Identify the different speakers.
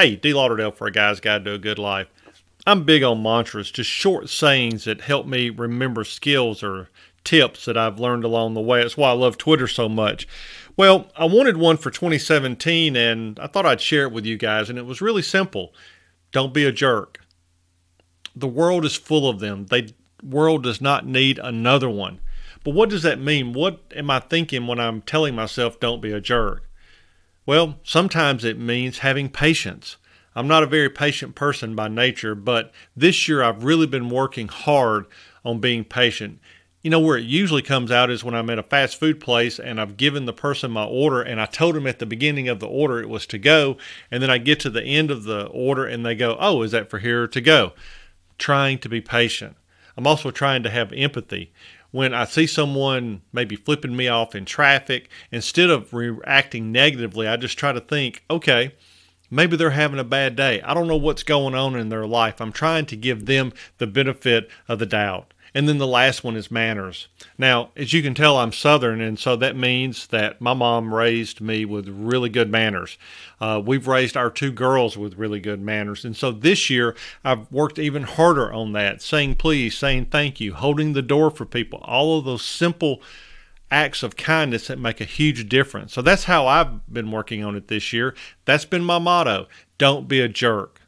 Speaker 1: Hey, D. Lauderdale for a guy's guide to a good life. I'm big on mantras, just short sayings that help me remember skills or tips that I've learned along the way. That's why I love Twitter so much. Well, I wanted one for 2017 and I thought I'd share it with you guys, and it was really simple. Don't be a jerk. The world is full of them. The world does not need another one. But what does that mean? What am I thinking when I'm telling myself don't be a jerk? Well, sometimes it means having patience. I'm not a very patient person by nature, but this year I've really been working hard on being patient. You know, where it usually comes out is when I'm at a fast food place and I've given the person my order and I told them at the beginning of the order it was to go. And then I get to the end of the order and they go, Oh, is that for here to go? Trying to be patient. I'm also trying to have empathy. When I see someone maybe flipping me off in traffic, instead of reacting negatively, I just try to think, okay, Maybe they're having a bad day. I don't know what's going on in their life. I'm trying to give them the benefit of the doubt. And then the last one is manners. Now, as you can tell, I'm Southern, and so that means that my mom raised me with really good manners. Uh, we've raised our two girls with really good manners. And so this year, I've worked even harder on that saying please, saying thank you, holding the door for people, all of those simple acts of kindness that make a huge difference. So that's how I've been working on it this year. That's been my motto don't be a jerk.